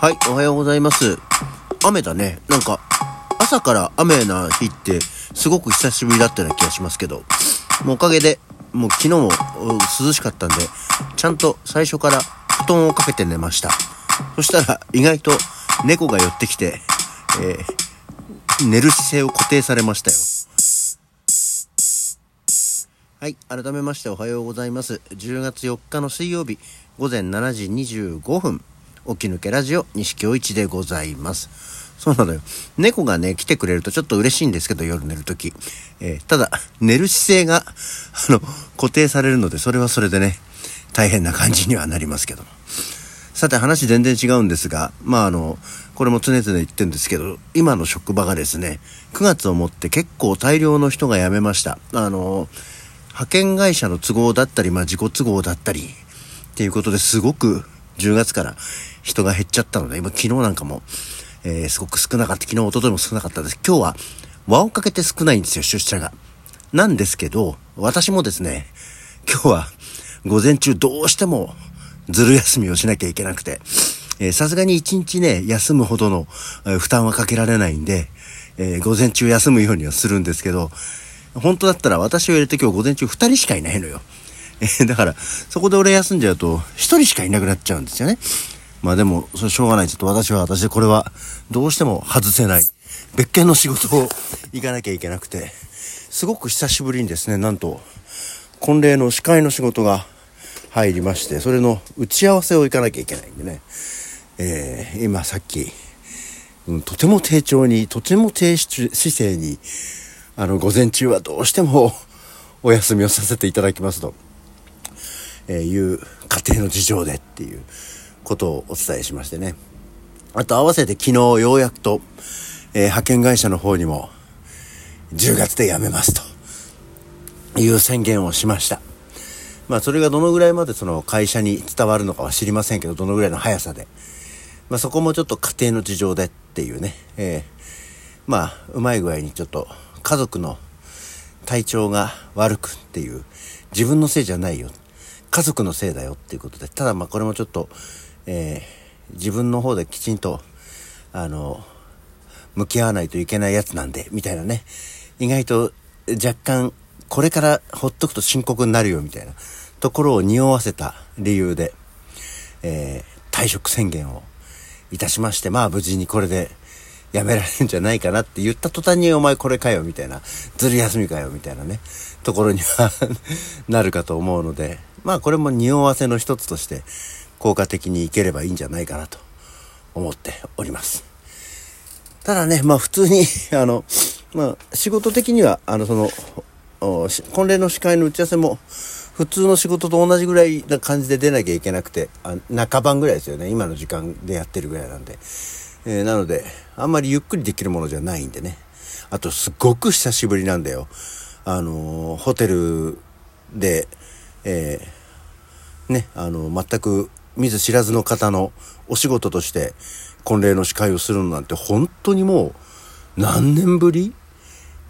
はい、おはようございます。雨だね。なんか、朝から雨な日って、すごく久しぶりだったような気がしますけど、もうおかげで、もう昨日も涼しかったんで、ちゃんと最初から布団をかけて寝ました。そしたら、意外と猫が寄ってきて、えー寝る姿勢を固定されましたよ。はい。改めましておはようございます。10月4日の水曜日、午前7時25分、起き抜けラジオ、西京一でございます。そうなのよ。猫がね、来てくれるとちょっと嬉しいんですけど、夜寝るとき。えーただ、寝る姿勢が、あの、固定されるので、それはそれでね、大変な感じにはなりますけど。さて話全然違うんですが、まああの、これも常々言ってるんですけど、今の職場がですね、9月をもって結構大量の人が辞めました。あの、派遣会社の都合だったり、まあ自己都合だったり、っていうことですごく10月から人が減っちゃったので、今昨日なんかも、えーすごく少なかった。昨日、一昨日も少なかったです。今日は輪をかけて少ないんですよ、出社が。なんですけど、私もですね、今日は午前中どうしてもずる休みをしなきゃいけなくて、さすがに一日ね、休むほどの、えー負担はかけられないんで、えー午前中休むようにはするんですけど、本当だったら私を入れて今日午前中二人しかいないのよ。えーだから、そこで俺休んじゃうと、一人しかいなくなっちゃうんですよね。まあでも、それしょうがない。ちょっと私は私でこれは、どうしても外せない。別件の仕事を行かなきゃいけなくて、すごく久しぶりにですね、なんと、婚礼の司会の仕事が入りまして、それの打ち合わせを行かなきゃいけないんでね。えー今さっき、うんとても丁重に、とても低姿勢に、あの、午前中はどうしてもお休みをさせていただきますと、えーいう家庭の事情でっていうことをお伝えしましてね。あと合わせて昨日ようやくと、えー派遣会社の方にも10月で辞めますという宣言をしました。まあそれがどのぐらいまでその会社に伝わるのかは知りませんけど、どのぐらいの速さで。まあそこもちょっと家庭の事情でっていうね、えーまあうまい具合にちょっと家族の体調が悪くっていう、自分のせいじゃないよ。家族のせいだよっていうことで、ただまあこれもちょっと、えー自分の方できちんと、あの、向き合わないといけないやつなんで、みたいなね。意外と若干、これからほっとくと深刻になるよ、みたいな。ところを匂わせた理由で、えー退職宣言をいたしまして、まあ無事にこれでやめられるんじゃないかなって言った途端にお前これかよ、みたいな、ずる休みかよ、みたいなね、ところには なるかと思うので、まあこれも匂わせの一つとして効果的にいければいいんじゃないかなと思っております。ただね、まあ普通に、あの、まあ仕事的には、あの、その、婚礼の司会の打ち合わせも、普通の仕事と同じぐらいな感じで出なきゃいけなくて、あ中晩ぐらいですよね。今の時間でやってるぐらいなんで。えーなので、あんまりゆっくりできるものじゃないんでね。あと、すごく久しぶりなんだよ。あのーホテルで、えーね、あの、全く見ず知らずの方のお仕事として婚礼の司会をするのなんて本当にもう何年ぶり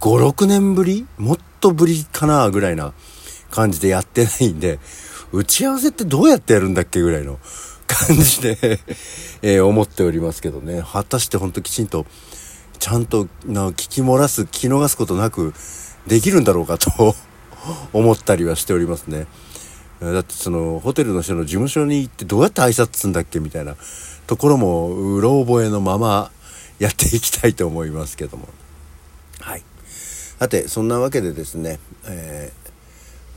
?5、6年ぶり？もっとぶりかなぐらいな感じでやってないんで、打ち合わせってどうやってやるんだっけぐらいの 感じで、え思っておりますけどね。果たして本当きちんと、ちゃんとな聞き漏らす、聞き逃すことなくできるんだろうかと 思ったりはしておりますね。だってそのホテルの人の事務所に行ってどうやって挨拶するんだっけみたいなところもうろ覚えのままやっていきたいと思いますけども。はい。さてそんなわけでですね、えー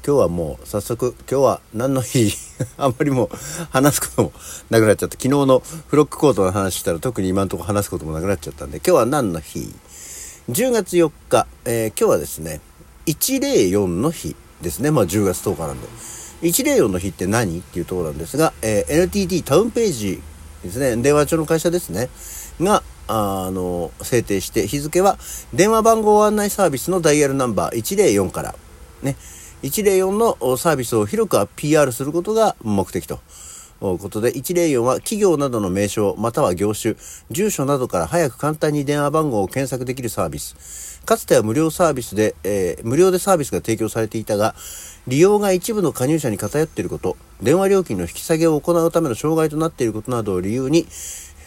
今日はもう早速今日は何の日？あんまりもう話すこともなくなっちゃって昨日のフロックコートの話したら特に今のところ話すこともなくなっちゃったんで今日は何の日？10月4日、えー今日はですね104の日ですね。まあ10月10日なんで。104の日って何？っていうところなんですが、えー NTT タウンページですね。電話帳の会社ですね。があの制定して日付は電話番号案内サービスのダイヤルナンバー104から。ね。104のサービスを広く PR することが目的と。ということで、104は企業などの名称、または業種、住所などから早く簡単に電話番号を検索できるサービス。かつては無料サービスで、えー無料でサービスが提供されていたが、利用が一部の加入者に偏っていること、電話料金の引き下げを行うための障害となっていることなどを理由に、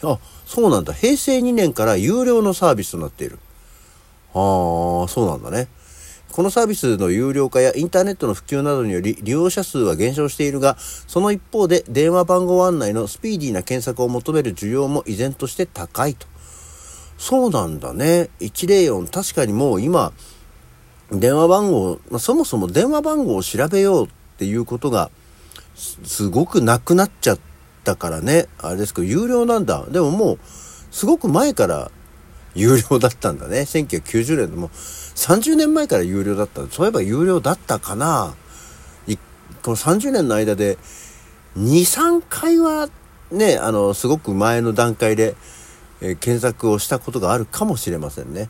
あ、そうなんだ。平成2年から有料のサービスとなっている。ああ、そうなんだね。このサービスの有料化やインターネットの普及などにより利用者数は減少しているが、その一方で電話番号案内のスピーディーな検索を求める需要も依然として高いと。そうなんだね。104、確かにもう今、電話番号、まあ、そもそも電話番号を調べようっていうことが、すごくなくなっちゃったからね。あれですけど、有料なんだ。でももう、すごく前から有料だったんだね。1990年でも、30年前から有料だった。そういえば有料だったかな。この30年の間で、2、3回はね、あの、すごく前の段階で、えー、検索をしたことがあるかもしれませんね。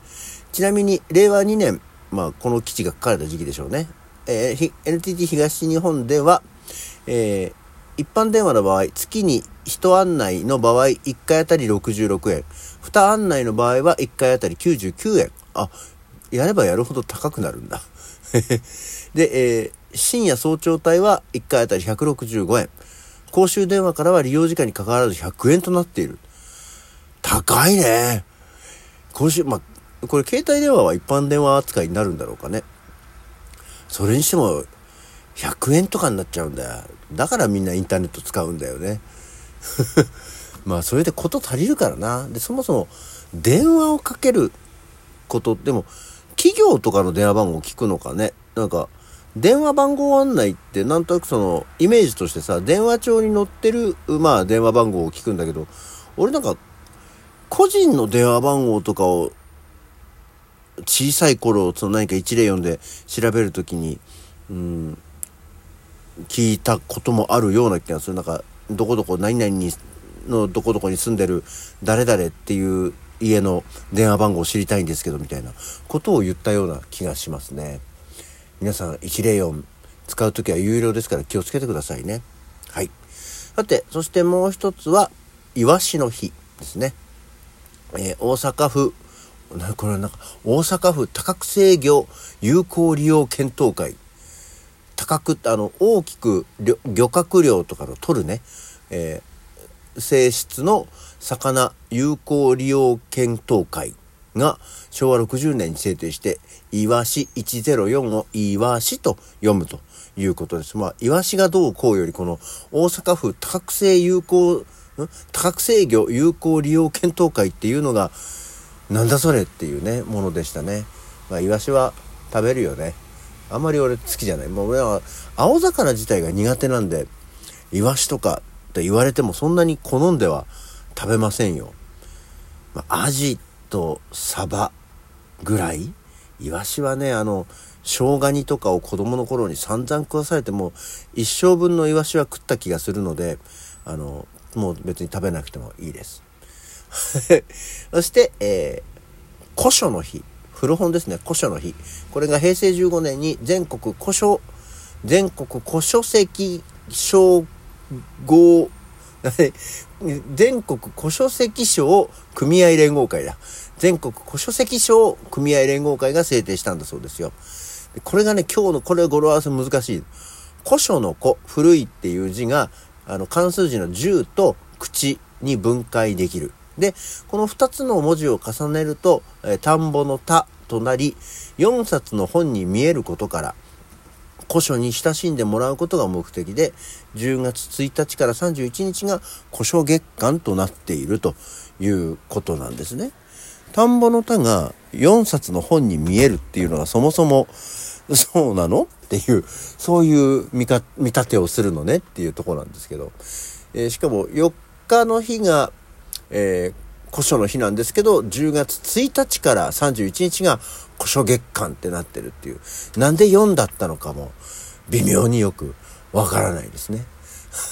ちなみに、令和2年、まあ、この基地が書かれた時期でしょうね。えー、NTT 東日本では、えー、一般電話の場合、月に1案内の場合、1回あたり66円。2案内の場合は1回あたり99円。あ、やればやるほど高くなるんだ。で、えー、深夜早朝帯は1回あたり165円。公衆電話からは利用時間に関わらず100円となっている。高いね。公衆、ま、これ携帯電話は一般電話扱いになるんだろうかね。それにしても、100円とかになっちゃうんだよ。だからみんなインターネット使うんだよね。まあそれで事足りるからな。で、そもそも電話をかけることでも企業とかの電話番号を聞くのかね。なんか電話番号案内ってなんとなくそのイメージとしてさ、電話帳に載ってるまあ電話番号を聞くんだけど、俺なんか個人の電話番号とかを小さい頃、その何か104で調べるときに、うん、聞いたこともあるような気がする。なんか、どこどこ何々に、のどこどこに住んでる誰々っていう家の電話番号を知りたいんですけど、みたいなことを言ったような気がしますね。皆さん、104使うときは有料ですから気をつけてくださいね。はい。さて、そしてもう一つは、イワシの日ですね。えー、大阪府これなんか、大阪府多角制魚有効利用検討会。多角って、あの、大きく漁獲量とかの取るね、えー、性質の魚有効利用検討会が昭和60年に制定して、イワシ104をイワシと読むということです。まあ、イワシがどうこうより、この大阪府多角性有効、多角制魚有効利用検討会っていうのが、なんだそれっていうね、ものでしたね。まあ、イワシは食べるよね。あんまり俺好きじゃない。もう俺は青魚自体が苦手なんで、イワシとかって言われてもそんなに好んでは食べませんよ。まあ、アジとサバぐらい？イワシはね、あの、生姜煮とかを子供の頃に散々食わされても、一生分のイワシは食った気がするので、あの、もう別に食べなくてもいいです。そして、えー、古書の日。古本ですね。古書の日。これが平成15年に全国古書、全国古書籍称号、全国古書籍賞組合連合会だ。全国古書籍賞組合連合会が制定したんだそうですよ。これがね、今日の、これ語呂合わせ難しい。古書の古、古いっていう字が、あの、漢数字の10と口に分解できる。で、この2つの文字を重ねると、え田んぼの田となり、4冊の本に見えることから、古書に親しんでもらうことが目的で、10月1日から31日が古書月間となっているということなんですね。田んぼの田が4冊の本に見えるっていうのがそもそもそうなの？っていう、そういう見か見立てをするのねっていうとこなんですけど、えー、しかも4日の日がえー、古書の日なんですけど、10月1日から31日が古書月間ってなってるっていう。なんで4だったのかも、微妙によくわからないですね。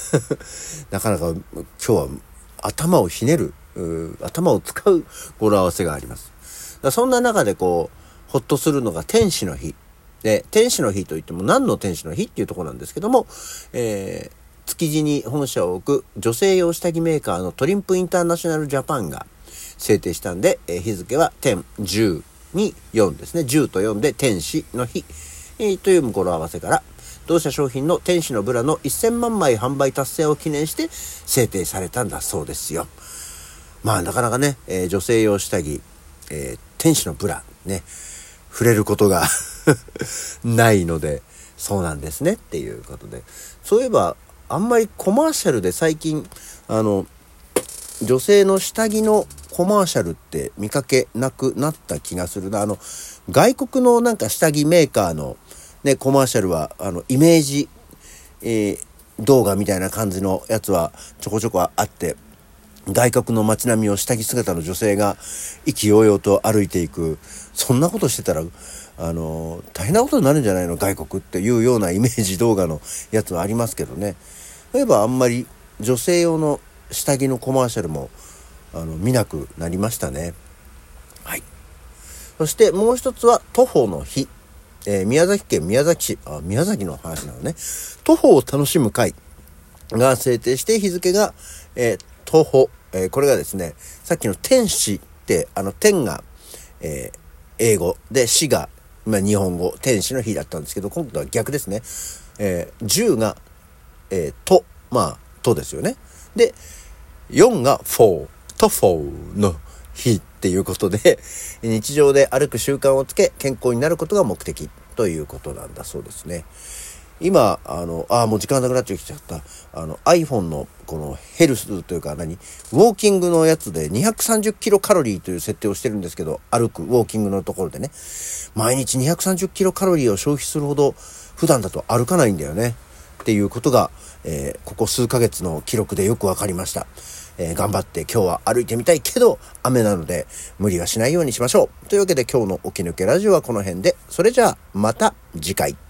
なかなか今日は頭をひねる、頭を使う語呂合わせがあります。そんな中でこう、ほっとするのが天使の日。で、天使の日といっても何の天使の日っていうとこなんですけども、えー築地に本社を置く女性用下着メーカーのトリンプインターナショナルジャパンが制定したんで、え日付は10、10に4ですね。10と4で天使の日、えー、という語呂合わせから、同社商品の天使のブラの1000万枚販売達成を記念して制定されたんだそうですよ。まあなかなかね、えー、女性用下着、えー、天使のブラ、ね、触れることが ないので、そうなんですねっていうことで。そういえば、あんまりコマーシャルで最近、あの、女性の下着のコマーシャルって見かけなくなった気がするな。あの、外国のなんか下着メーカーのね、コマーシャルは、あの、イメージ、えー、動画みたいな感じのやつはちょこちょこあって、外国の街並みを下着姿の女性が意気揚々と歩いていく。そんなことしてたら、あの、大変なことになるんじゃないの？外国っていうようなイメージ動画のやつはありますけどね。例えばあんまり女性用の下着のコマーシャルもあの見なくなりましたね。はい。そしてもう一つは徒歩の日。えー、宮崎県宮崎市、あ、宮崎の話なのね。徒歩を楽しむ会が制定して日付が、えー、徒歩、えー、これがですね、さっきの天使って、あの天が、え英語で死が、まあ、日本語、天使の日だったんですけど、今度は逆ですね。えー、10が、えー、と、まあ、とですよね。で、4が for と for の日っていうことで、日常で歩く習慣をつけ、健康になることが目的ということなんだそうですね。今、あの、ああ、もう時間なくなっちゃきちゃった。あの、iPhone のこのヘルスというか何ウォーキングのやつで230キロカロリーという設定をしてるんですけど、歩く、ウォーキングのところでね。毎日230キロカロリーを消費するほど普段だと歩かないんだよね。っていうことが、えー、ここ数ヶ月の記録でよくわかりました。えー、頑張って今日は歩いてみたいけど、雨なので無理はしないようにしましょう。というわけで今日の起き抜けラジオはこの辺で、それじゃあまた次回。